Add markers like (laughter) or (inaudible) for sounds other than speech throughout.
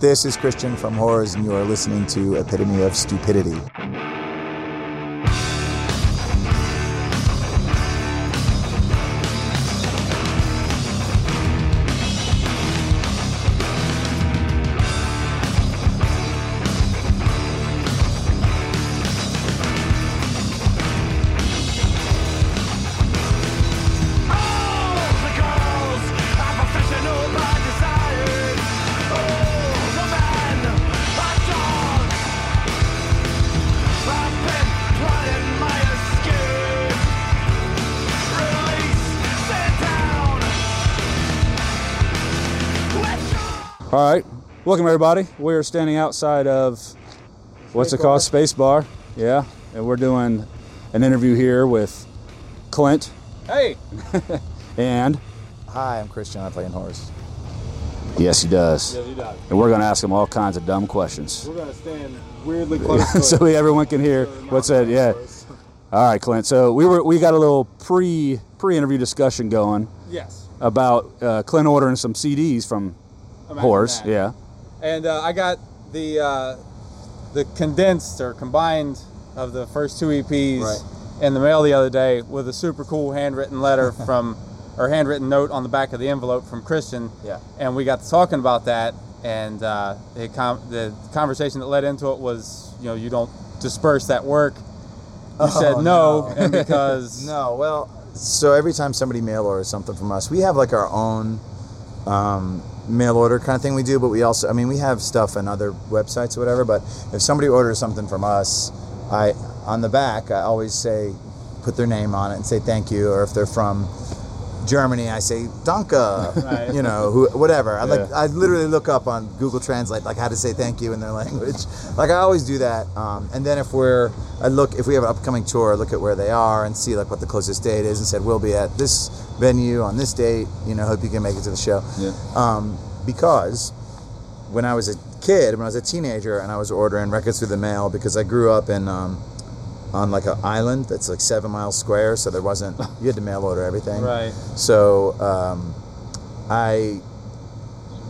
This is Christian from Whores, and you are listening to Epitome of Stupidity. Welcome everybody. We are standing outside of what's it called? Space Bar. Yeah, and we're doing an interview here with Clint Hey, (laughs) and Hi, I'm Christian. I play in Whores. yes, he does. you got it. And we're going to ask him all kinds of dumb questions, We're gonna stand weirdly close to (laughs) so we, everyone can hear what's said. Yeah. All right, Clint. So we were we got a little pre pre interview discussion going Yes. about uh, Clint ordering some CDs from Imagine Horse. that. Yeah. And uh, I got the uh, the condensed or combined of the first two EPs Right. in the mail the other day with a super cool handwritten letter (laughs) from or handwritten note on the back of the envelope from Christian. Yeah. And we got to talking about that, and uh, the, com- the conversation that led into it was, you know, you don't disperse that work. You said Oh, no, no. and because (laughs) No, well, so every time somebody mail orders something from us, we have like our own um, mail order kind of thing we do, but we also, I mean, we have stuff on other websites or whatever, but if somebody orders something from us, I, on the back, I always say, put their name on it and say thank you, or if they're from Germany, I say Danke, Right. you know, who, whatever. I like, Yeah. I literally look up on Google Translate like how to say thank you in their (laughs) language. Like I always do that. Um, and then if we're, I look if we have an upcoming tour, I look at where they are and see like what the closest date is, and said we'll be at this venue on this date. You know, hope you can make it to the show. Yeah. Um, because when I was a kid, when I was a teenager, and I was ordering records through the mail because I grew up in. Um, on like an island that's like seven miles square, so there wasn't. You had to mail order everything. right. So um, I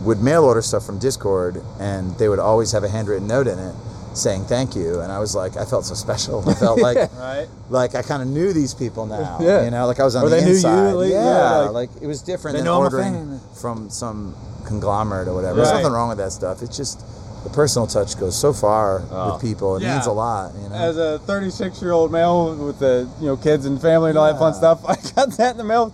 would mail order stuff from Dischord, and they would always have a handwritten note in it saying thank you. And I was like, I felt so special. I felt (laughs) like Right. like I kind of knew these people now. (laughs) Yeah. You know, like I was on Or the they knew you, inside. like, yeah, yeah, like, like, it was different than ordering from some conglomerate or whatever. There's Right. nothing wrong with that stuff. It's just the personal touch goes so far Oh. with people. It Yeah. means a lot. You know. As a 36 year old male with the you know kids and family and all that fun stuff, (laughs) I got that in the mail.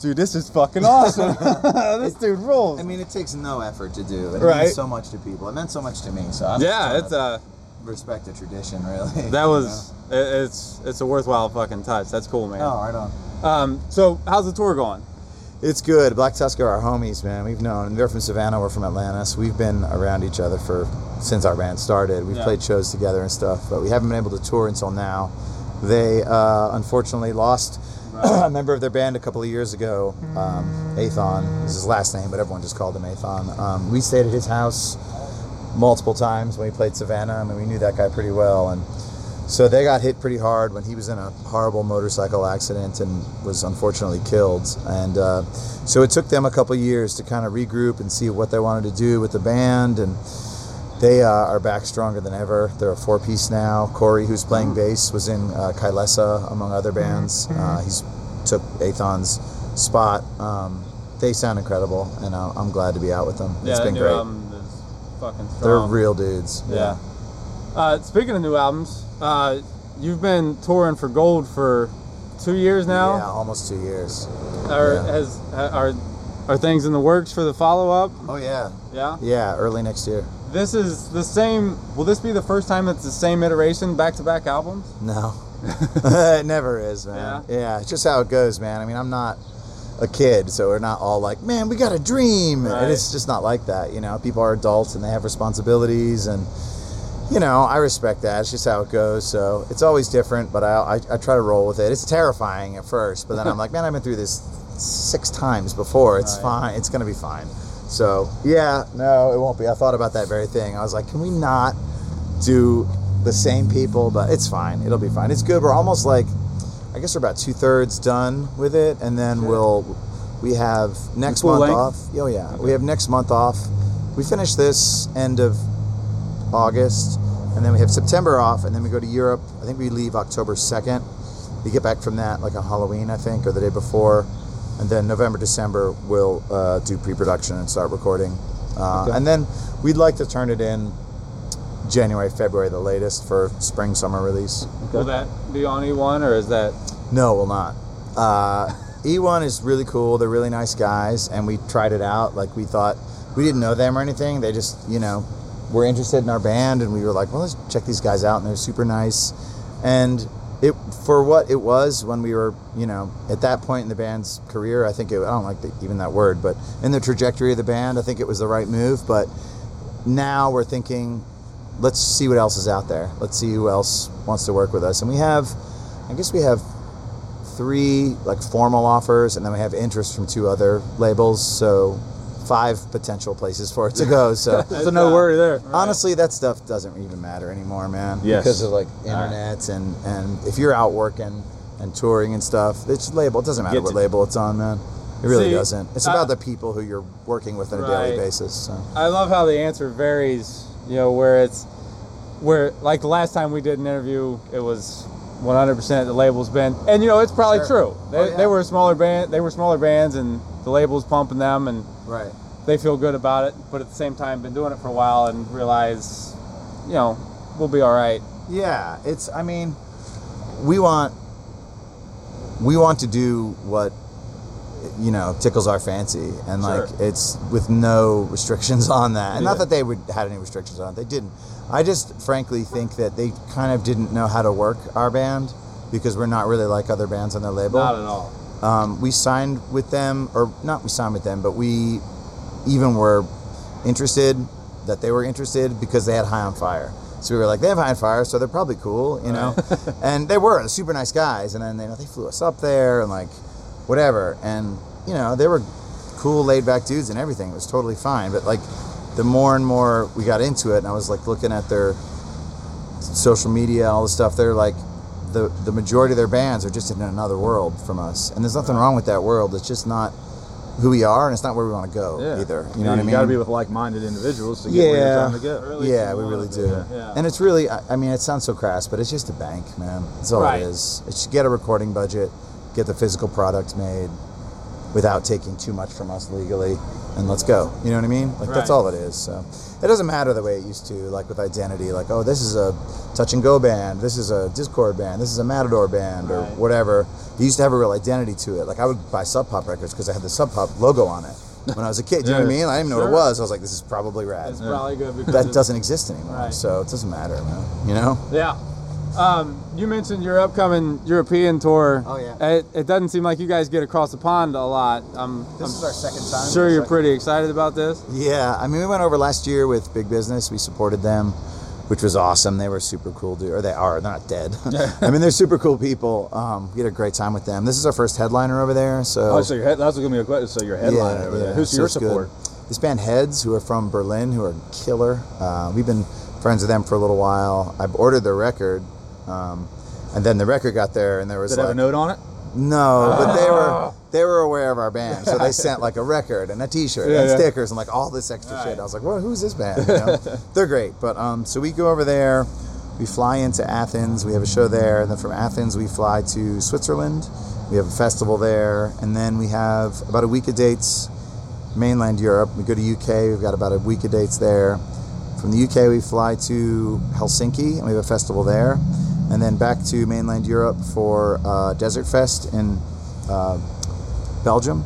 Dude, this is fucking awesome. (laughs) (laughs) this dude rules. I mean, it takes no effort to do. It Right. means so much to people. It meant so much to me. So I'm yeah, it's to uh respect the tradition, really. that you was it, it's it's a worthwhile fucking touch. That's cool, man. Oh, right on. Um, so how's the tour going? It's good. Black Tusk are our homies, man. We've known. They're from Savannah. We're from Atlanta. So we've been around each other for since our band started. We've Yeah. played shows together and stuff, but we haven't been able to tour until now. They uh, unfortunately lost (clears throat) a member of their band a couple of years ago. Um, Athon is his last name, but everyone just called him Athon. Um, we stayed at his house multiple times when we played Savannah. I mean, we knew that guy pretty well, and so they got hit pretty hard when he was in a horrible motorcycle accident and was unfortunately killed. And uh, so it took them a couple years to kind of regroup and see what they wanted to do with the band. And they uh, are back stronger than ever. They're a four piece now. Corey, who's playing bass, was in uh, Kylesa, among other bands. Uh, he's took Athon's spot. Um, they sound incredible, and uh, I'm glad to be out with them. yeah, it's been great. album is fucking strong. They're real dudes. Yeah. Uh, speaking of new albums, uh, you've been touring for Gold for two years now. Yeah, almost two years. Are, yeah. has, are are things in the works for the follow up? Oh yeah, Yeah. yeah, early next year. This is the same. Will this be the first time it's the same iteration, back to back albums? No, (laughs) (laughs) it never is, man. Yeah? Yeah? it's just how it goes, man. I mean, I'm not a kid, so we're not all like, man, we got a dream. Right. And it's just not like that, you know. People are adults and they have responsibilities, and you know, I respect that. It's just how it goes. So it's always different, but I, I, I try to roll with it. It's terrifying at first, but then I'm like, man, I've been through this six times before. It's fine. It's gonna be fine. So yeah, no, it won't be. I thought about that very thing. I was like, can we not do the same people? But it's fine. It'll be fine. It's good. We're almost like, I guess we're about two thirds done with it, and then we'll we have next month length? off. Oh yeah, we have next month off, we finish this end of August, and then we have September off, and then we go to Europe. I think we leave October second. We get back from that like on Halloween, I think, or the day before, and then November, December we'll uh, do pre-production and start recording, uh, Okay. and then we'd like to turn it in January, February, the latest for spring, summer release. Will that be on E1 or is that? No, it will not. Uh, E1 is really cool. They're really nice guys, and we tried it out. Like we thought, we didn't know them or anything. They just, you know, were interested in our band, and we were like, well, let's check these guys out, and they're super nice. And it for what it was when we were, you know, at that point in the band's career, I think it, I don't like the, even that word, but in the trajectory of the band, I think it was the right move. But now we're thinking, let's see what else is out there. Let's see who else wants to work with us, and we have, I guess we have three like formal offers, and then we have interest from two other labels. So five potential places for it to go. So (laughs) So no worry there. honestly, that stuff doesn't even matter anymore, man. Yes. Because of like internet and and if you're out working and touring and stuff, it's label. It doesn't matter Get what label it's on, man. It really See, doesn't. It's I- about the people who you're working with on a daily basis. So. I love how the answer varies. You know, where it's where like the last time we did an interview, it was 100% the label's been, and you know it's probably Sure. true. They, Oh, yeah. they were a smaller band. They were smaller bands, and the label's pumping them, and Right. they feel good about it. But at the same time, been doing it for a while and realize, you know, we'll be all right. Yeah, it's. I mean, we want we want to do what you know tickles our fancy, and like Sure. it's with no restrictions on that. And Yeah. not that they would had any restrictions on it. They didn't. I just frankly think that they kind of didn't know how to work our band because we're not really like other bands on their label. Not at all. Um, we signed with them, or not we signed with them, but we even were interested that they were interested because they had High on Fire. So we were like, they have High on Fire, so they're probably cool, you know? (laughs) and they were super nice guys. And then they, they flew us up there and like whatever. And, you know, they were cool, laid back dudes and everything. It was totally fine. But like the more and more we got into it, and I was like looking at their social media, all the stuff, they're like, the, the majority of their bands are just in another world from us. And there's nothing wrong with that world. It's just not who we are, and it's not where we want to go Yeah. either. You know what I mean? You got to be with like-minded individuals to get where you're yeah, trying to. Really yeah, we really do. yeah. And it's really, I I mean, it sounds so crass, but it's just a bank, man. That's all Right. it is. It's get a recording budget, get the physical product made without taking too much from us legally, and let's go. You know what I mean? Like that's all it is. So it doesn't matter the way it used to, like with identity, like oh, this is a touch and go band, this is a Dischord band, this is a Matador band, or whatever. You used to have a real identity to it. Like I would buy Sub Pop records because I had the Sub Pop logo on it when I was a kid. Do you know what I mean? I didn't even know Sure. what it was. I was like, this is probably rad It's probably good because that doesn't exist anymore. Right. So it doesn't matter, man. You know? Yeah. Um, you mentioned your upcoming European tour. Oh, yeah. It, it doesn't seem like you guys get across the pond a lot. I'm, This I'm is our second time. sure you're Second- pretty excited about this. Yeah, I mean, we went over last year with Big Business. We supported them, which was awesome. They were super cool, dude. Or they are. They're not dead. (laughs) (laughs) I mean, they're super cool people. Um, we had a great time with them. This is our first headliner over there. So Oh, so your head, that's going to be a question. So your headline over there. Who's so your it's good. support? This band Heads, who are from Berlin, who are killer. Uh, we've been friends with them for a little while. I've ordered their record, um, and then the record got there, and there was Did it have like a note on it? No, but they were they were aware of our band, so they sent like a record and a T-shirt Yeah, and yeah. stickers and like all this extra shit. I was like, "Well, who's this band?" You know? (laughs) They're great, but um, so we go over there, we fly into Athens, we have a show there, and then from Athens we fly to Switzerland. We have a festival there, and then we have about a week of dates, mainland Europe. We go to UK. We've got about a week of dates there. From the UK, we fly to Helsinki, and we have a festival there, and then back to mainland Europe for uh, Desert Fest in uh, Belgium,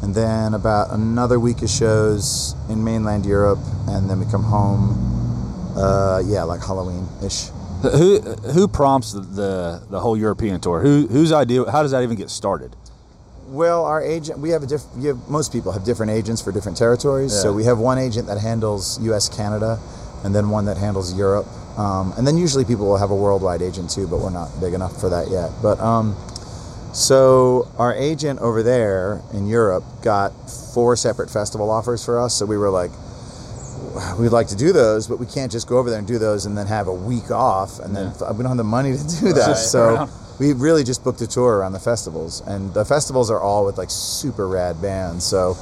and then about another week of shows in mainland Europe, and then we come home. Uh, yeah, like Halloween ish. Who who prompts the, the the whole European tour? Who whose idea? How does that even get started? Well, our agent, we have a diff. You have, most people have different agents for different territories. So we have one agent that handles U.S., Canada, and then one that handles Europe. Um, and then usually people will have a worldwide agent too, but we're not big enough for that yet. But um, so our agent over there in Europe got four separate festival offers for us. So we were like, we'd like to do those, but we can't just go over there and do those and then have a week off, and then we don't have the money to do that. Right. So Around. we really just booked a tour around the festivals, and the festivals are all with like super rad bands. So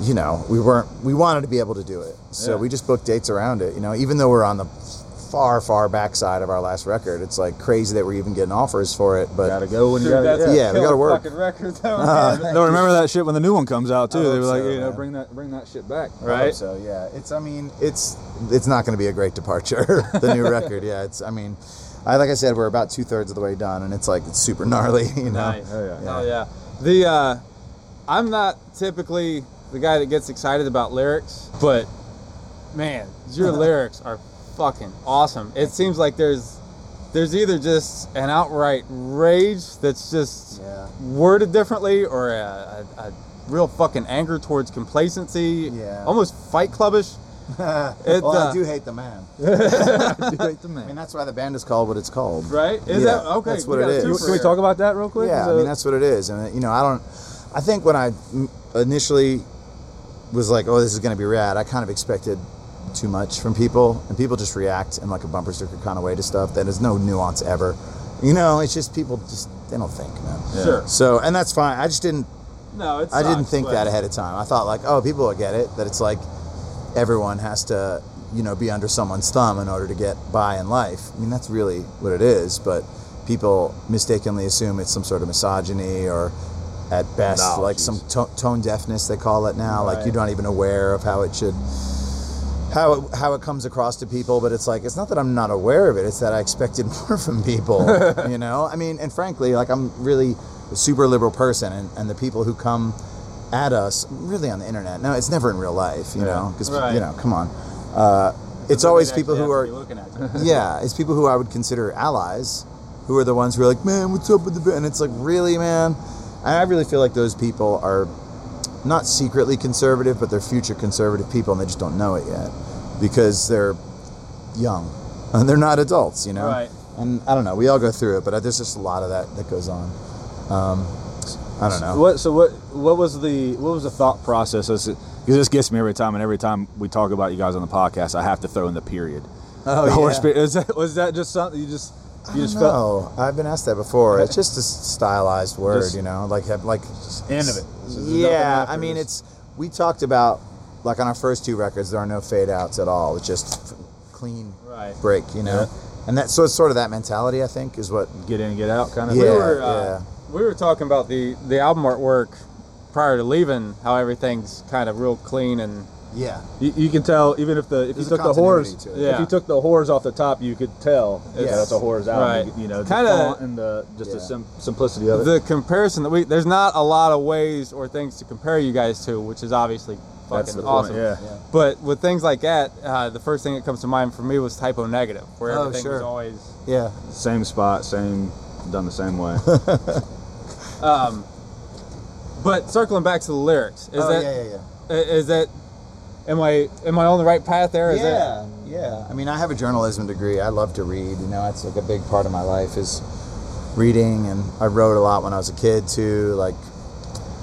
you know, we weren't we wanted to be able to do it, so Yeah. we just booked dates around it. You know, even though we're on the far far backside of our last record, it's like crazy that we're even getting offers for it. But Gotta go when you Dude, gotta. yeah. Yeah, we gotta work. Fucking record though. Uh, (laughs) man. No, remember that shit when the new one comes out too. They hope were like, so, you know, bring that, bring that shit back. I Right. hope so yeah, it's I mean it's it's not going to be a great departure. (laughs) the new record, yeah. It's I mean, I like I said, we're about two thirds of the way done, and it's like it's super gnarly. (laughs) You know. Nice. Oh, yeah. Oh yeah. The uh, I'm not typically the guy that gets excited about lyrics, but man, your lyrics are fucking awesome. It seems like there's there's either just an outright rage that's just Yeah. worded differently, or a, a, a real fucking anger towards complacency. Yeah. Almost Fight Clubbish. (laughs) It, well, uh, (laughs) I do hate the man. I do hate the man. I mean, that's why the band is called what it's called. Right? Is Yeah, that okay? that's what got it two is. for Can we talk about that real quick? Yeah, I mean that's what it is, and you know, I don't. I think when I initially was like, "Oh, this is going to be rad," I kind of expected too much from people, and people just react in like a bumper sticker kind of way to stuff. That is no nuance ever. You know, it's just people just they don't think, man. Sure. So, and that's fine. I just didn't. No, it's I didn't think that ahead of time. I thought like, oh, people will get it. That it's like everyone has to, you know, be under someone's thumb in order to get by in life. I mean, that's really what it is. But people mistakenly assume it's some sort of misogyny or, at best, No, like jeez. some to- tone deafness they call it now. Like you're not even aware of how it should. How it, how it comes across to people, but it's like it's not that I'm not aware of it. It's that I expected (laughs) more from people, (laughs) you know. I mean, and frankly, like I'm really a super liberal person, and, and the people who come at us really on the internet. No, it's never in real life, you Yeah. know, because Right. you know, come on. Uh, it's always people who are looking at (laughs) yeah, it's people who I would consider allies, who are the ones who are like, man, what's up with the? And it's like, really, man. And I really feel like those people are not secretly conservative, but they're future conservative people, and they just don't know it yet because they're young (laughs) and they're not adults, you know. Right. And I don't know. We all go through it, but there's just a lot of that that goes on. Um, I don't know. What so what what was the what was the thought process? Because this gets me every time, and every time we talk about you guys on the podcast, I have to throw in the period. Oh, (laughs) the Whores yeah. period. Is that, was that just something you just you just I felt? know. I've been asked that before. It's just a stylized word, Just- you know, like like End of it. Yeah, I mean, it's we talked about like on our first two records, there are no fade outs at all. It's just clean Right. break, you know, and that so it's sort of that mentality. I think is what. get in get out kind of. Yeah. we were uh, yeah. we were talking about the the album artwork prior to leaving, how everything's kind of real clean and Yeah. You, you can tell even if the if There's you took the whores to it. if you took the whores off the top, you could tell Yes. that's a whores album. Right. You, you know, Kinda- font and the just the sim- simplicity of it. the comparison that we there's not a lot of ways or things to compare you guys to, which is obviously fucking That's the point, yeah. Yeah. But with things like that, uh, the first thing that comes to mind for me was Type O Negative, where Oh, everything was sure. always. Yeah. Same spot, same done the same way. (laughs) Um, but circling back to the lyrics, is oh that yeah, yeah, yeah. is that am I am I on the right path there? Is yeah, yeah. I mean, I have a journalism degree. I love to read. You know, it's like a big part of my life is reading, and I wrote a lot when I was a kid too. Like,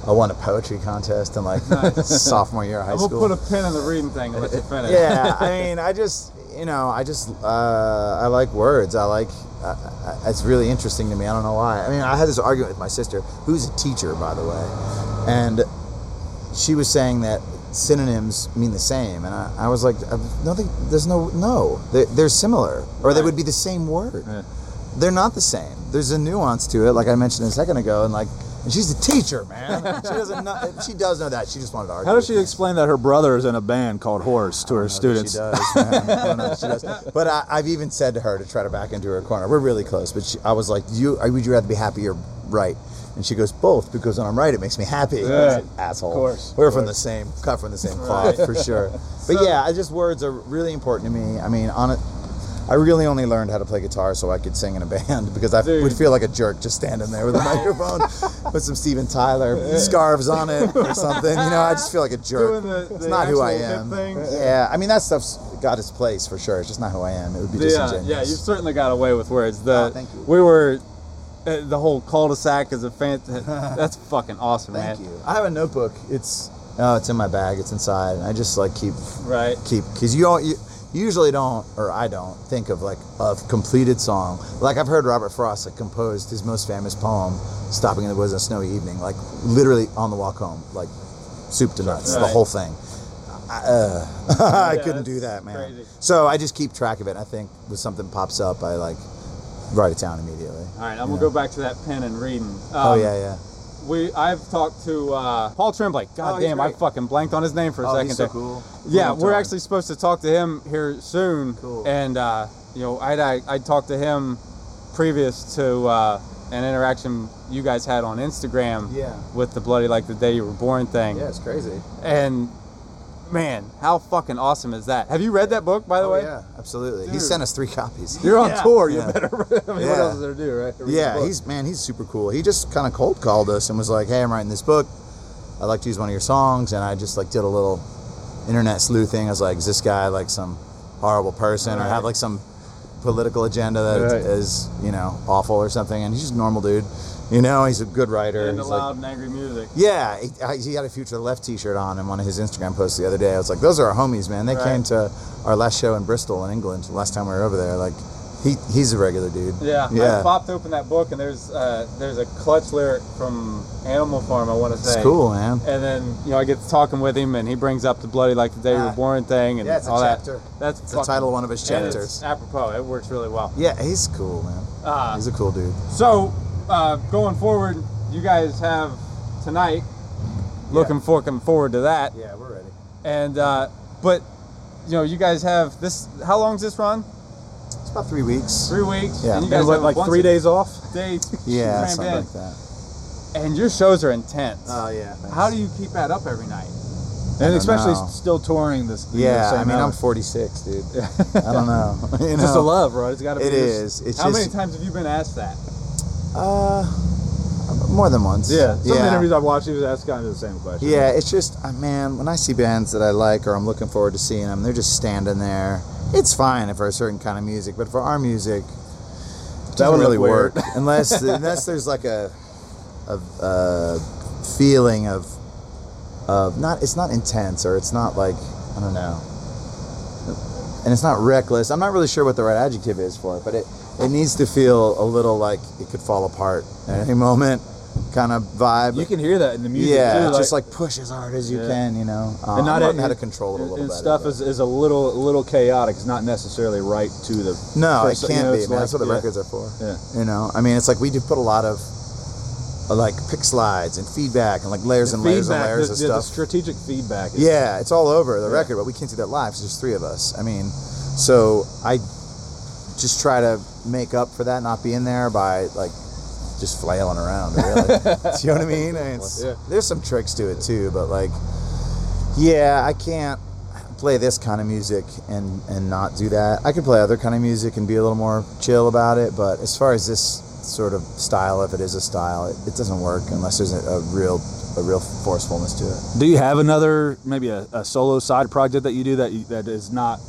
I won a poetry contest in like (laughs) sophomore year of high school. gonna put a pin in the reading thing and let you (laughs) finish. yeah, I mean, I just, you know, I just, uh, I like words. I like, uh, uh, it's really interesting to me. I don't know why. I mean, I had this argument with my sister, who's a teacher, by the way, and she was saying that synonyms mean the same, and I, I was like, uh, no, they, there's no, no, they're, they're similar, or they would be the same word. Yeah. They're not the same. There's a nuance to it, like I mentioned a second ago, and like, and she's a teacher, man. (laughs) she doesn't know. She does know that. She just wanted to argue. How does she explain that her brother is in a band called Whores to her students? She does, man. I don't know she does. (laughs) But I, I've even said to her to try to back into her corner. We're really close, but she, I was like, "You uh, would you rather be happy or right?" And she goes, "Both, because when I'm right, it makes me happy." Like, Asshole. Of course, We're of from course. the same, cut from the same cloth for sure. (laughs) But yeah, I just words are really important to me. I mean, on it. I really only learned how to play guitar so I could sing in a (laughs) band because I Dude. would feel like a jerk just standing there with a (laughs) microphone with some Steven Tyler scarves on it or (laughs) something. You know, I just feel like a jerk. Doing the- it's not who I am. Yeah, I mean that stuff's got its place for sure. It's just not who I am. It would be The, disingenuous. yeah, you've certainly got away with words. The Oh, thank you. we were uh, the whole cul-de-sac is a fan. That's fucking awesome, Thank man. you. I have a notebook. It's oh, it's in my bag. It's inside. And I just like keep Right. keep because you don't you usually don't or I don't think of like a completed song. Like I've heard Robert Frost like composed his most famous poem, "Stopping in the Woods on a Snowy Evening," like literally on the walk home, like soup to nuts, the whole thing. I, uh, (laughs) I Yeah, couldn't do that, man. crazy. So I just keep track of it. I think when something pops up, I like write it down immediately. All right, I'm gonna go back to that pen and reading. oh Um, yeah, yeah. We I've talked to uh, Paul Tremblay. God Oh, damn, I fucking blanked on his name for a Oh, second he's so there. cool. Yeah, Long we're time. actually supposed to talk to him here soon. Cool. And uh, you know, I'd I, I'd talked to him previous to uh, an interaction you guys had on Instagram. Yeah. With the bloody like the day you were born thing. Yeah, it's crazy. And man, how fucking awesome is that? Have you read that book by the Oh, way? yeah, absolutely. He sent us three copies. You're on Yeah. tour. You Yeah. better. (laughs) I mean, what else is there to do, right? Read the Yeah, he's man, he's super cool. He just kind of cold called us and was like, "Hey, I'm writing this book. I'd like to use one of your songs." And I just like did a little internet sleuthing. I was like, "Is this guy like some horrible person or have like some political agenda that Right. is, you know, awful or something?" And he's just a normal dude. You know, he's a good writer. And the He's like- loud and angry music. yeah, he, he had a Future Left T-shirt on in one of his Instagram posts the other day. I was like, "Those are our homies, man. They Right. came to our last show in Bristol, in England, last time we were over there. Like, he he's a regular dude. Yeah, yeah. I popped open that book and there's uh, there's a clutch lyric from Animal Farm. I want to say. It's cool, man. And then you know I get to talking with him and he brings up the bloody like the day you Ah. were born thing and Yeah, it's a all chapter. that. That's It's the title of one of his chapters. apropos. It works really well. Yeah, he's cool, man. Uh, He's a cool dude. so uh, going forward, you guys have tonight. Looking fucking forward to that. Yeah, we're ready. And uh, but you know you guys have this. How long long's this run? It's about three weeks. Three weeks. Yeah. And you guys And what, have like three of days off. dates. (laughs) Yeah, something in. like that. And your shows are intense. Oh yeah. How do you keep that up every night? And especially know. still touring this. Yeah, I mean, hour. I'm 46, dude. I don't know. (laughs) (laughs) you It's just a love, right? It's got to be. It just- is. It's How just many times have you been asked that? Uh, more than once. Yeah, some yeah. interviews I've watched, he was asked kind of the same question. Yeah, it's just, uh, man, when I see bands that I like or I'm looking forward to seeing them, they're just standing there. It's fine for a certain kind of music, but for our music, it doesn't really work (laughs) unless unless there's like a, a, a feeling of of not it's not intense or it's not like I don't know, and it's not reckless. I'm not really sure what the right adjective is for it, but it it needs to feel a little like it could fall apart at any moment, kind of vibe. you can hear that in the music. Yeah, too, just like push as hard as you Yeah. can, you know. Um, and not learning it- how to control it a little and stuff is, is a little a little chaotic. It's not necessarily right to the. no, it can't you know, be. Like- That's what the yeah. records are for. Yeah. You know, I mean, it's like we do put a lot of uh, like pick slides and feedback and like layers and layers and layers the, of the- the stuff. strategic feedback. Yeah, it's all over the Yeah. record, but we can't do that live. So there's three of us. I mean, so I just try to make up for that not being there by like just flailing around. Really, do (laughs) you know what I mean? I mean, it's- Yeah. There's some tricks to it too, but like, yeah, I can't play this kind of music and and not do that. I could play other kind of music and be a little more chill about it, but as far as this sort of style, if it is a style, it, it doesn't work unless there's a, a real a real forcefulness to it. Do you have another maybe a, a solo side project that you do that you, that is not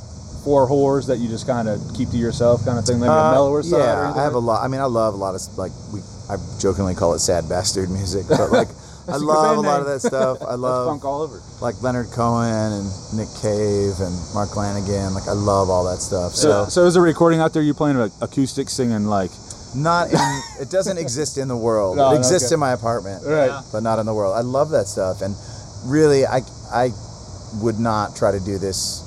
for whores that you just kind of keep to yourself kind of thing? Maybe a Uh, mellower side. Yeah, I have a lot. I mean, I love a lot of like we. I jokingly call it sad bastard music, but like (laughs) I love a band lot of that stuff. I (laughs) That's love funk all over. like Leonard Cohen and Nick Cave and Mark Lanegan. Like I love all that stuff. So, So so is a recording out there? You playing a, acoustic singing like not in. (laughs) it doesn't exist in the world. No, it exists okay. in my apartment, right? Yeah. but not in the world. I love that stuff, and really, I I would not try to do this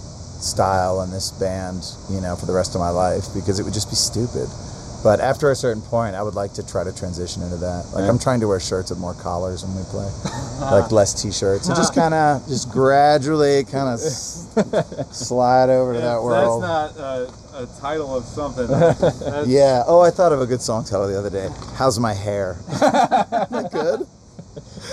style and this band, you know, for the rest of my life because it would just be stupid. But after a certain point, I would like to try to transition into that. Like Yeah. I'm trying to wear shirts with more collars when we play, (laughs) like less t-shirts, and just (laughs) kind of, just gradually, kind of slide over to that world. That's not a, a title of something. (laughs) Yeah. Oh, I thought of a good song title the other day. How's my hair? Isn't that good?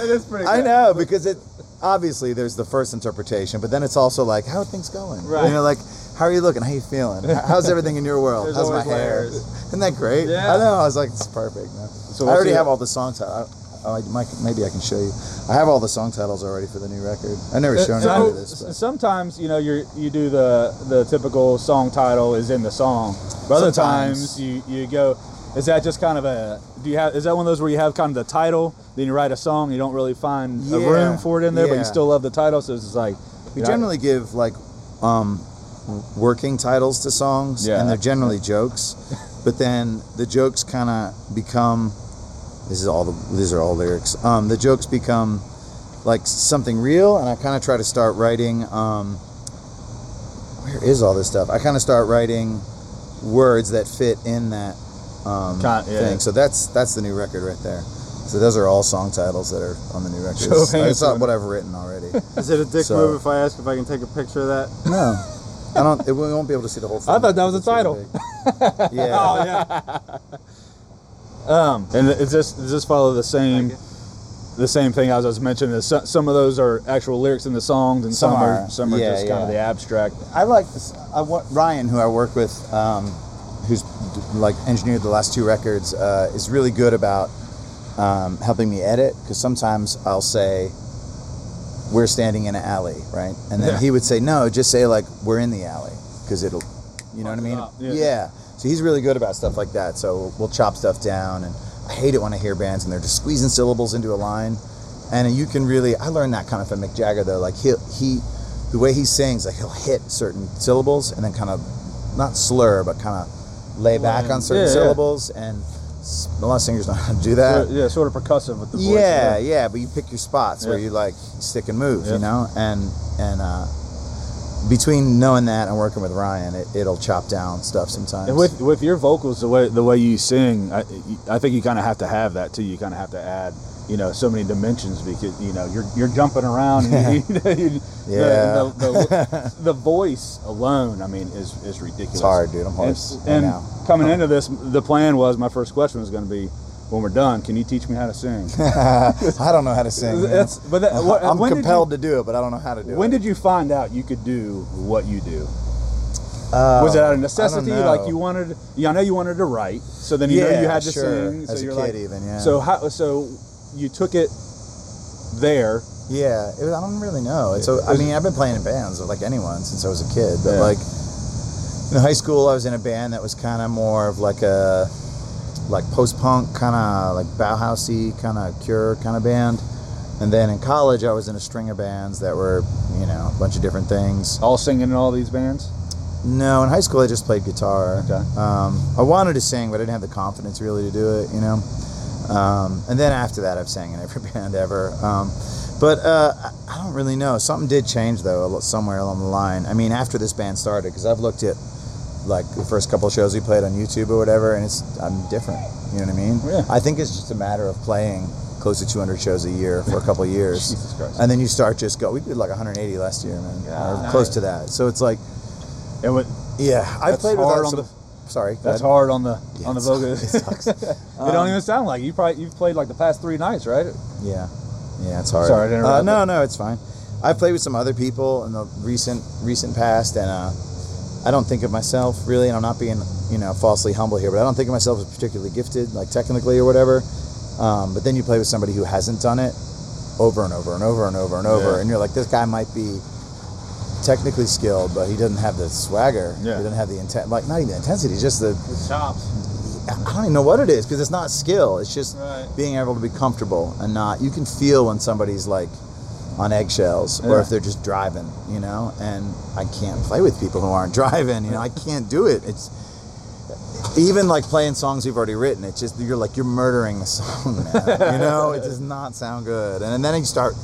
It is pretty. I know because it obviously there's the first interpretation, but then it's also like how are things going? Right. You know, like how are you looking? How are you feeling? How's everything in your world? There's How's my hair? layers. Isn't that great? Yeah. I know. I was like, it's perfect. Man. So I already your- have all the song titles. Oh, I maybe I can show you. I have all the song titles already for the new record. I never Uh, shown so, this. But. sometimes you know you you do the the typical song title is in the song, but other Sometimes. times you you go. Is that just kind of a? Do you have? Is that one of those where you have kind of the title, then you write a song, you don't really find a room for it in there, but you still love the title, so it's just like. We you know, generally give like um, working titles to songs, Yeah. and they're generally jokes. But then the jokes kind of become. This is all the. These are all lyrics. Um, the jokes become like something real, and I kind of try to start writing. Um, where is all this stuff? I kind of start writing words that fit in that um, Con- yeah. thing. So that's that's the new record right there. So those are all song titles that are on the new record. Show hands That's not what I've written already. (laughs) Is it a dick So- move if I ask if I can take a picture of that? no, I don't. It, we won't be able to see the whole thing. I thought that was a It's title. (laughs) Yeah. Oh yeah. um, and is this does this follow the same the same thing as I was mentioning? Is so- some of those are actual lyrics in the songs, and some, Some are are. some are Yeah, just kind of the abstract. I like this. I want Ryan, who I work with, um, who's like engineered the last two records, uh, is really good about um, helping me edit. Because sometimes I'll say, "We're standing in an alley," right, and then Yeah. he would say, "No, just say like we're in the alley," because it'll, you know what I mean? yeah. yeah. So he's really good about stuff like that. So we'll chop stuff down, and I hate it when I hear bands and they're just squeezing syllables into a line. And you can really, I learned that kind of from Mick Jagger though. Like he, he, the way he sings, like he'll hit certain syllables and then kind of, not slur, but kind of lay back on certain Yeah, yeah. syllables. And a lot of singers know how to do that. yeah, sort of percussive with the voice. Yeah, yeah, but you pick your spots where Yeah. you like stick and move, Yeah. you know, and and uh, between knowing that and working with Ryan, it, it'll chop down stuff sometimes. And with with your vocals, the way the way you sing, I, I think you kind of have to have that too. You kind of have to add, you know, so many dimensions because you know you're you're jumping around. And you, (laughs) you, Yeah. The, the, the, (laughs) the voice alone, I mean, is is ridiculous. it's hard, dude. I'm And, hoarse right and now. coming into this, the plan was my first question was going to be, when we're done, can you teach me how to sing? (laughs) I don't know how to sing. man. That's but that, what, I'm when did you- compelled to do it, but I don't know how to do When it. When did you find out you could do what you do? Uh, Was it out of necessity? Like you wanted? Yeah, I know you wanted to write, so then you know you had to sure. sing. So As a kid like, even, yeah. So how? So you took it there. Yeah, it was, I don't really know. It's, I mean, I've been playing in bands like anyone since I was a kid, but Yeah. like in high school, I was in a band that was kind of more of like a like post punk kind of like Bauhausy kind of Cure kind of band. And then in college, I was in a string of bands that were, you know, a bunch of different things. All singing in all these bands. No, in high school, I just played guitar. Okay. Um, I wanted to sing, but I didn't have the confidence really to do it, you know. Um, and then after that, I've sang in every (laughs) band ever. Um, but uh, I- I don't really know. Something did change though, somewhere along the line. I mean, after this band started, because I've looked at like the first couple of shows we played on YouTube or whatever, and it's I'm different. You know what I mean? Yeah. I think it's just a matter of playing close to 200 shows a year for a (laughs) couple of years, Jesus Christ. and then you start just go. We did like 180 last year, man, Yeah. or close to that. So it's like, And what, yeah, I've played with hard some- Sorry, that's hard on the Yeah, on the (laughs) it vocal. It sucks. it Um, don't even sound like you probably you've played like the past three nights, right? Yeah, yeah, it's hard. Sorry to interrupt, Uh, no, no, it's fine. I've played with some other people in the recent recent past, and uh, I don't think of myself really, and I'm not being you know falsely humble here, but I don't think of myself as particularly gifted, like technically or whatever. Um, but then you play with somebody who hasn't done it over and over and over and over and over, Yeah. and you're like, this guy might be technically skilled, but he doesn't have the swagger. Yeah. He doesn't have the intent, like not even the intensity, just the The chops. I don't even know what it is because it's not skill. It's just Right. being able to be comfortable and not. You can feel when somebody's like on eggshells or if they're just driving, you know. And I can't play with people who aren't (laughs) driving. You know, I can't do it. It's even like playing songs you've already written. It's just you're like you're murdering the (laughs) song. Man. you know, it does not sound good. And, then you start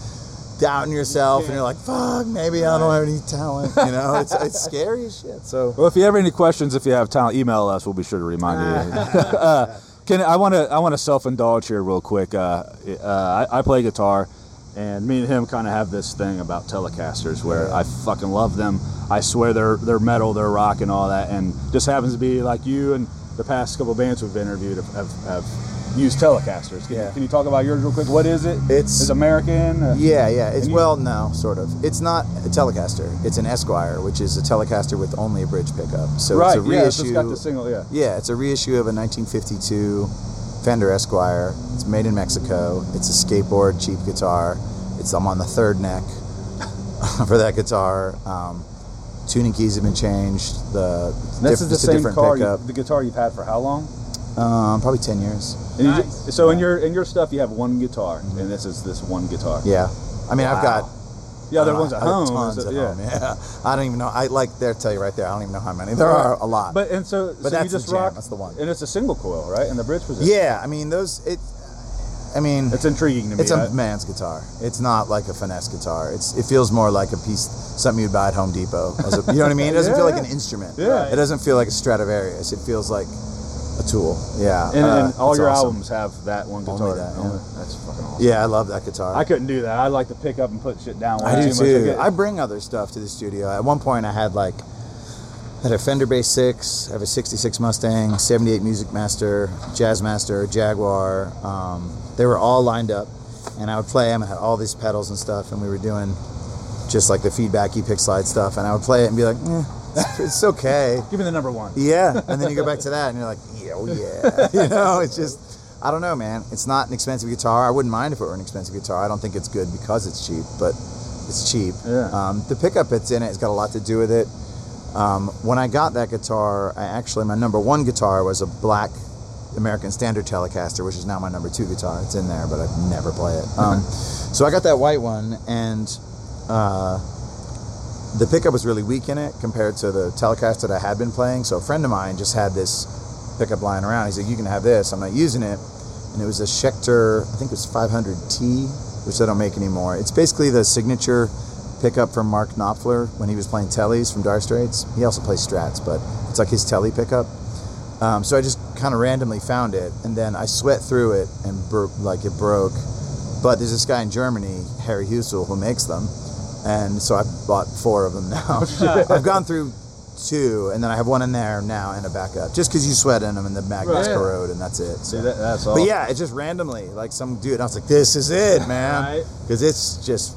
doubting yourself and you're like, "Fuck, maybe I don't have any talent." You know, it's it's (laughs) scary as shit. So. Well, if you have any questions, if you have talent, email us. We'll be sure to remind you. uh, (laughs) can I want to I want to self indulge here real quick. Uh, uh, I, I play guitar, and me and him kind of have this thing about Telecasters where I fucking love them. I swear they're they're metal, they're rock, and all that. And just happens to be like you and the past couple bands we've interviewed have, have, have used Telecasters. Can, Yeah. can you talk about yours real quick? What is it? It's- American. Uh, Yeah, yeah. It's you- well, no, sort of. It's not a Telecaster. It's an Esquire, which is a Telecaster with only a bridge pickup. So right. it's a reissue. yeah. reissue. It's got the single. Yeah. yeah, it's a reissue of a 1952 Fender Esquire. It's made in Mexico. It's a skateboard cheap guitar. It's I'm on the third neck (laughs) for that guitar. Um, tuning keys have been changed. The This diff- is the same car. You, the guitar you've had for how long? Um, probably 10 years. And you Nice. ju- so in your in your stuff you have one guitar, and this is this one guitar. Yeah. I mean, I've got The other ones at home. Tons is at yeah. home. (laughs) Yeah. I don't even know. I like. They'll tell you right there. I don't even know how many. There are a lot. But and so, so that's you the just jam, rock. that's the one. And it's a single coil, right? In the bridge position. Yeah, I mean those. It. I mean, It's intriguing to me. it's a I- man's guitar. It's not like a finesse guitar. It's it feels more like a piece something you'd buy at Home Depot. As a, you know what I mean? It doesn't (laughs) feel like an instrument. Yeah. It doesn't feel like a Stradivarius. It feels like a tool. Yeah. and, uh, and all your awesome. albums have that one Only guitar. that, yeah. Only- That's fucking awesome. Yeah, I love that guitar. I couldn't do that. I like to pick up and put shit down. I do much. too. get- I bring other stuff to the studio. At one point, I had like had a Fender Bass Six, I have a '66 Mustang, '78 Music Master, Jazz Master, Jaguar. Um, they were all lined up, and I would play them. I had all these pedals and stuff, and we were doing just like the feedback you pick slide stuff. And I would play it and be like, eh, it's, (laughs) it's okay. Give me the number one. Yeah, and then you go back to that, and you're like, yeah, oh yeah. (laughs) you know, it's just, (laughs) I don't know, man. It's not an expensive guitar. I wouldn't mind if it were an expensive guitar. I don't think it's good because it's cheap, but it's cheap. Yeah. Um, the pickup that's in it has got a lot to do with it. Um, when I got that guitar, I actually my number one guitar was a black American Standard Telecaster, which is now my number two guitar. It's in there, but I never play it. Um, so I got that white one, and uh, the pickup was really weak in it compared to the Telecaster that I had been playing. So a friend of mine just had this pickup lying around. He's like, "You can have this." I'm not using it, and it was a Schecter, I think it was 500T, which they don't make anymore. It's basically the signature pickup from Mark Knopfler when he was playing Tellys from Dire Straits. He also plays Strats, but it's like his Telly pickup. Um, so I just kind of randomly found it, and then I sweat through it, and bro- like it broke. But there's this guy in Germany, Harry Häussel, who makes them, and so I've bought four of them now. (laughs) I've gone through two, and then I have one in there now and a backup, just because you sweat in them and the magnets Right. corrode, and that's it. See, So. that, that's all. But yeah, it's just randomly, like some dude. I was like, "This is it, man," Right. because it's just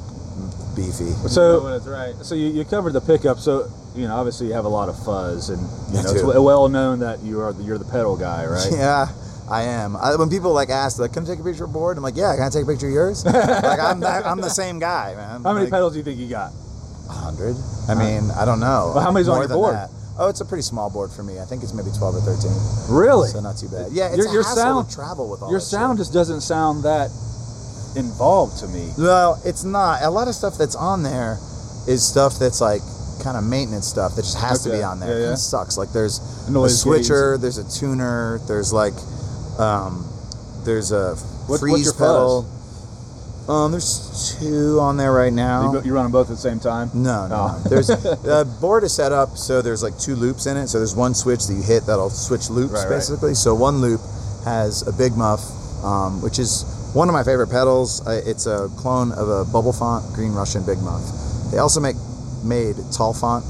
beefy. You know So, when it's right. so you, you covered the pickup. So you know, obviously you have a lot of fuzz, and you know it's well known that you are the, you're the pedal guy, right? (laughs) Yeah, I am. I, when people like ask, like, "Can I take a picture of board?" I'm like, "Yeah, can I take a picture of yours?" (laughs) like, I'm that, I'm the same guy, man. How many like, pedals do you think you got? Hundred. I mean, I don't know. Well, how many's on your than board? that. Oh, it's a pretty small board for me. I think it's maybe twelve or thirteen. Really? So not too bad. Yeah, it's Your- a your hassle sound- to travel with all Your that sound shit. just doesn't sound that involved to me. Well, it's not. A lot of stuff that's on there is stuff that's like kind of maintenance stuff that just has to Okay. be on there. Yeah, It yeah. kinda sucks. Like there's a Noise switcher, there's a tuner, there's like um, there's a what's freeze your pedal. Um, there's two on there right now. You, you run them both at the same time? No, no, Oh. no. There's (laughs) the board is set up so there's like two loops in it. So there's one switch that you hit that'll switch loops Right, right. basically. So one loop has a big muff, um, which is one of my favorite pedals. Uh, it's a clone of a Bubble Font Green Russian Big Muff. They also make made Tall Font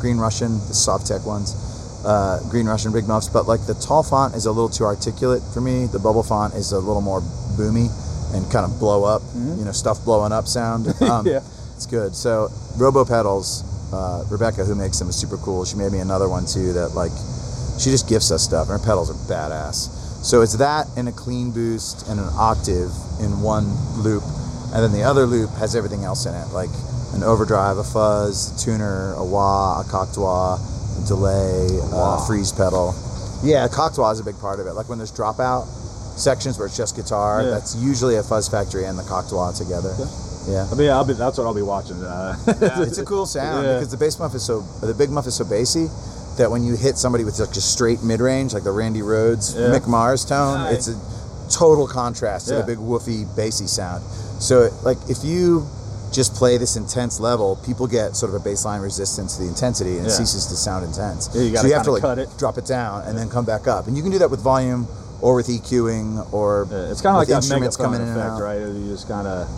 Green Russian, the Sovtek ones, uh, Green Russian Big Muffs. But like the Tall Font is a little too articulate for me. The Bubble Font is a little more boomy and kind of blow up, you know, stuff blowing up sound. (laughs) Um, Yeah. it's good. So Robo Pedals, uh, Rebecca, who makes them, is super cool. She made me another one too. That like, she just gifts us stuff, and her pedals are badass. So it's that and a clean boost and an octave in one loop, and then the other loop has everything else in it, like an overdrive, a fuzz, a tuner, a wah, a cocteau, a delay, a freeze pedal. Yeah, a cocteau is a big part of it. Like when there's dropout sections where it's just guitar, Yeah. that's usually a fuzz factory and the cocteau together. Yeah. I mean, I'll be, that's what I'll be watching. Uh, (laughs) it's a cool sound Yeah. because the bass muff is so the big muff is so bassy that when you hit somebody with like just straight mid range like the Randy Rhoads Yeah. Mick Mars tone, it's a total contrast to Yeah. the big woofy bassy sound. So like if you just play this intense level, people get sort of a baseline resistance to the intensity and it ceases to sound intense. Yeah, you so you have to like cut it. drop it down and then come back up. And you can do that with volume or with EQing or Yeah, it's kind of like that megaphone coming in and effect, out. right? You just kind of,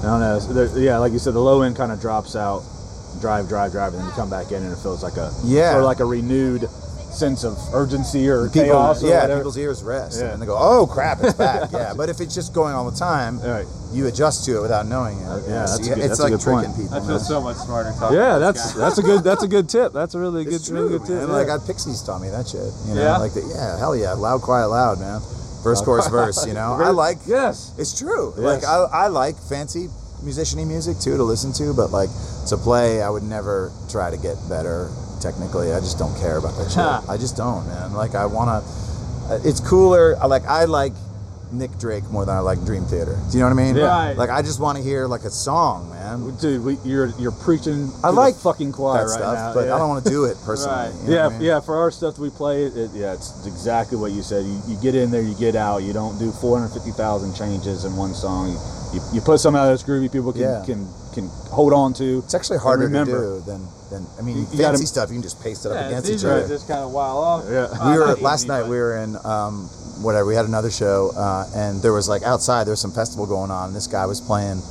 I don't know. there- yeah, like you said, the low end kind of drops out, drive, drive, drive, and then you come back in, and it feels like a Yeah. sort of like a renewed sense of urgency or people, chaos. Or yeah, whatever. people's ears rest, Yeah. and they go, "Oh crap, it's back." (laughs) yeah, but if it's just going all the time, Right. you adjust to it without knowing it. yeah, So that's you- a good- it's that's a like good tricking point. people. I feel man. so much smarter talking. Yeah, to that's guy. that's a good that's a good tip. That's a really good, true, really good tip. man. yeah. Like I, Pixies taught me that shit. You know, Yeah? like the, yeah, hell yeah, loud, quiet, loud, man. Verse, chorus, verse. You know, (laughs) I like. yes. It's true. Yes. Like I, I like fancy musiciany music too to listen to, but like to play, I would never try to get better technically. I just don't care about that shit. I just don't, man. Like I wanna. uh, It's cooler. Like. I like Nick Drake more than I like Dream Theater. Do you know what I mean? Yeah. Right. Like I just want to hear like a song, man. Dude, we, you're you're preaching. I like the fucking choir that right stuff, now. but (laughs) yeah. I don't want to do it personally. Right. you know yeah, I mean? yeah. For our stuff that we play, it, yeah, it's exactly what you said. You, you get in there, you get out. You don't do 450,000 changes in one song. You, you, you put something out that's groovy, people can Yeah. can can hold on to. It's actually harder to remember. do than than I mean You- you fancy gotta- stuff. You can just paste it up Yeah, it's against each easier other. to just kind of wild off. Yeah. Uh, we were last easy, night. but- We were in um, whatever. We had another show, uh, and there was like outside. There was some festival going on. And this guy was playing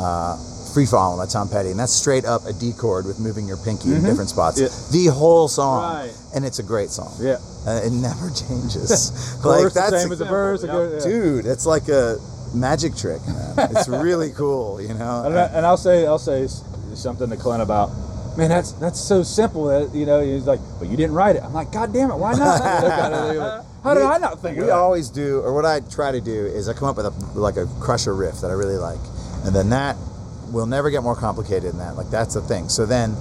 uh, "Free Falling" by Tom Petty, and that's straight up a D chord with moving your pinky in different spots. Yeah. The whole song, Right. and it's a great song. Yeah. Uh, it never (laughs) changes. (laughs) Chorus the that's same as the verse. yeah. it goes- yeah. dude. It's like a magic trick, man. It's really (laughs) cool, you know. And, and I'll say I'll say something to Clint about. Man, that's that's so simple that you know. He's like, but you didn't write it. I'm like, God damn it, why not? How did I not think of we always do, or what I try to do is I come up with a like a crusher riff that I really like, and then that will never get more complicated than that. Like that's the thing. So then,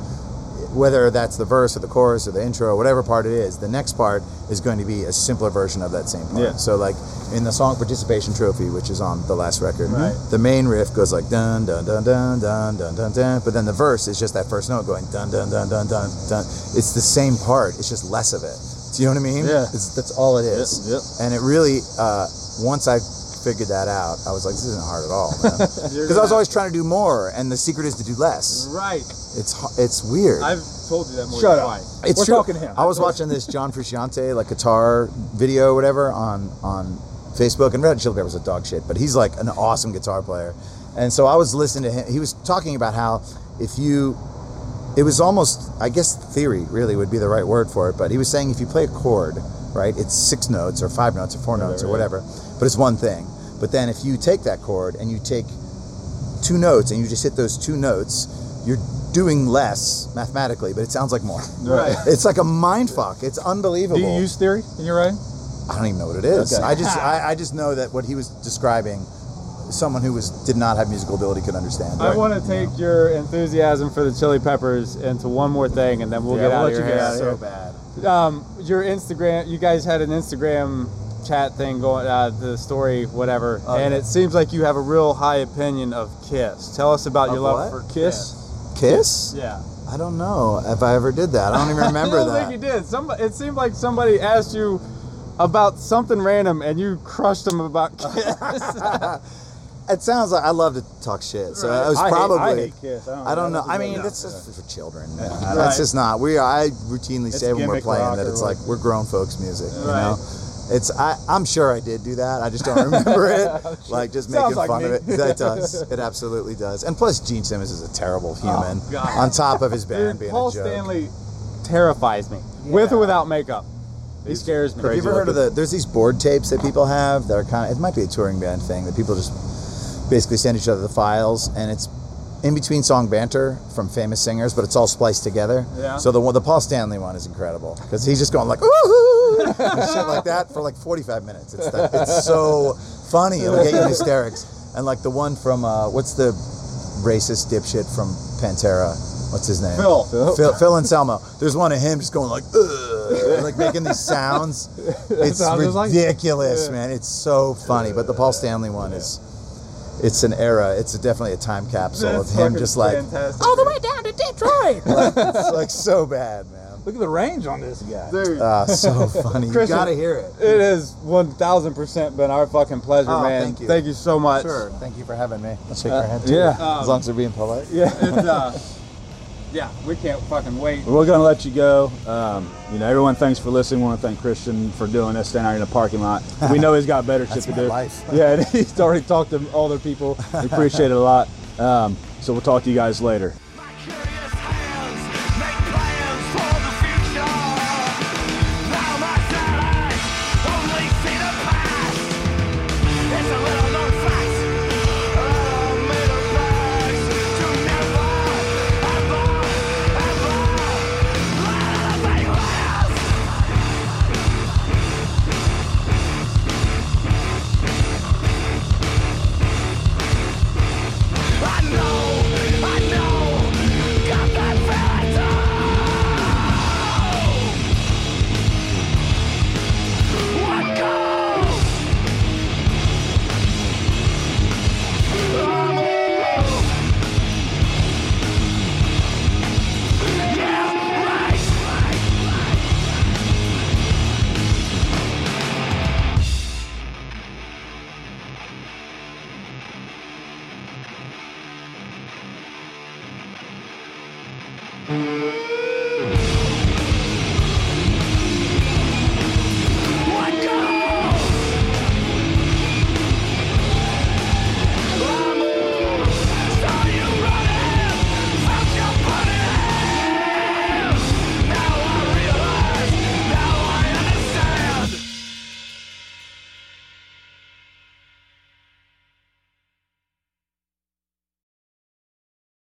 whether that's the verse or the chorus or the intro or whatever part it is, the next part is going to be a simpler version of that same part. Yeah. So like in the song "Participation Trophy," which is on the last record, Right. the main riff goes like dun dun dun dun dun dun dun dun, but then the verse is just that first note going dun dun dun dun dun dun. It's the same part. It's just less of it. Do you know what I mean? Yeah. It's, that's all it is. Yep, And it really, uh, once I figured that out, I was like, this isn't hard at all, Because I was always trying to do more, and the secret is to do less. Right. It's it's weird. I've told you that more Shut than up. twice. it's We're true. talking to him. I was watching this John Frusciante like guitar video or whatever on on Facebook, and Red Hot Chili Peppers a dog shit, but he's like an awesome guitar player. And so I was listening to him. He was talking about how if you, it was almost, I guess, theory really would be the right word for it. But he was saying if you play a chord, right, it's six notes or five notes or four notes or Whatever, whatever, but it's one thing. But then if you take that chord and you take two notes and you just hit those two notes, you're doing less mathematically, but it sounds like more. Right. (laughs) It's like a mind fuck. It's unbelievable. Do you use theory in your writing? I don't even know what it is. Okay. I just I, I just know that what he was describing, someone who was did not have musical ability could understand. I want to take your enthusiasm for the Chili Peppers into one more thing, and then we'll Yeah, get we'll out of you your get hair. so here. bad. Um, your Instagram, you guys had an Instagram chat thing going, uh, the story, whatever, Oh, and yeah. it seems like you have a real high opinion of Kiss. Tell us about Of your love what? for Kiss? Kiss? Yeah. I don't know if I ever did that. I don't even (laughs) remember I don't that. think you did. Somebody, it seemed like somebody asked you about something random, and you crushed them about (laughs) Kiss. It sounds like I love to talk shit. So Right. it was I hate- probably. I hate Kiss. I don't- I don't know. I mean, know. that's just for children. Man. Right. That's just not. We. I routinely It's say when we're playing that it's like we're grown folks music. You know. It's I, I'm sure I did do that. I just don't remember it. (laughs) Oh, like just Sounds making like fun me. of it. That does. It absolutely does. And plus, Gene Simmons is a terrible oh, human. Oh, on top of his band Dude, being Paul a joke. Paul Stanley terrifies me, with or without makeup. He scares me. Have you ever heard of the? There's these board tapes that people have that are kind of. It might be a touring band thing that people just basically send each other the files, and it's in between song banter from famous singers, but it's all spliced together. Yeah. So the the Paul Stanley one is incredible because he's just going like ooh (laughs) and shit like that for like 45 minutes. It's that, it's so funny. It'll get you in hysterics. And like the one from uh, what's the racist dipshit from Pantera? What's his name? Phil. Phil, Phil Anselmo. There's one of him just going like, Ugh, like making these sounds. It's sounds just like- ridiculous, man. It's so funny. But the Paul Stanley one is, it's an era. It's definitely a time capsule That's of him just like, fantastic. all the way down to Detroit. like, (laughs) it's like so bad, man. Look at the range on this guy. Dude, Ah, so (laughs) funny. You gotta hear it. it has one thousand percent been our fucking pleasure, Oh, man. thank you. Thank you so much. Sure. Thank you for having me. I'll shake uh, your hand too. yeah. as long as they're being polite. Yeah. (laughs) It's, yeah, we can't fucking wait. We're gonna let you go. Um, you know, everyone, thanks for listening. We Want to thank Christian for doing this, standing out in the parking lot. We know he's got better (laughs) shit to do. life. (laughs) Yeah, and (laughs) he's already talked to all their people. We appreciate it a lot. Um, so we'll talk to you guys later.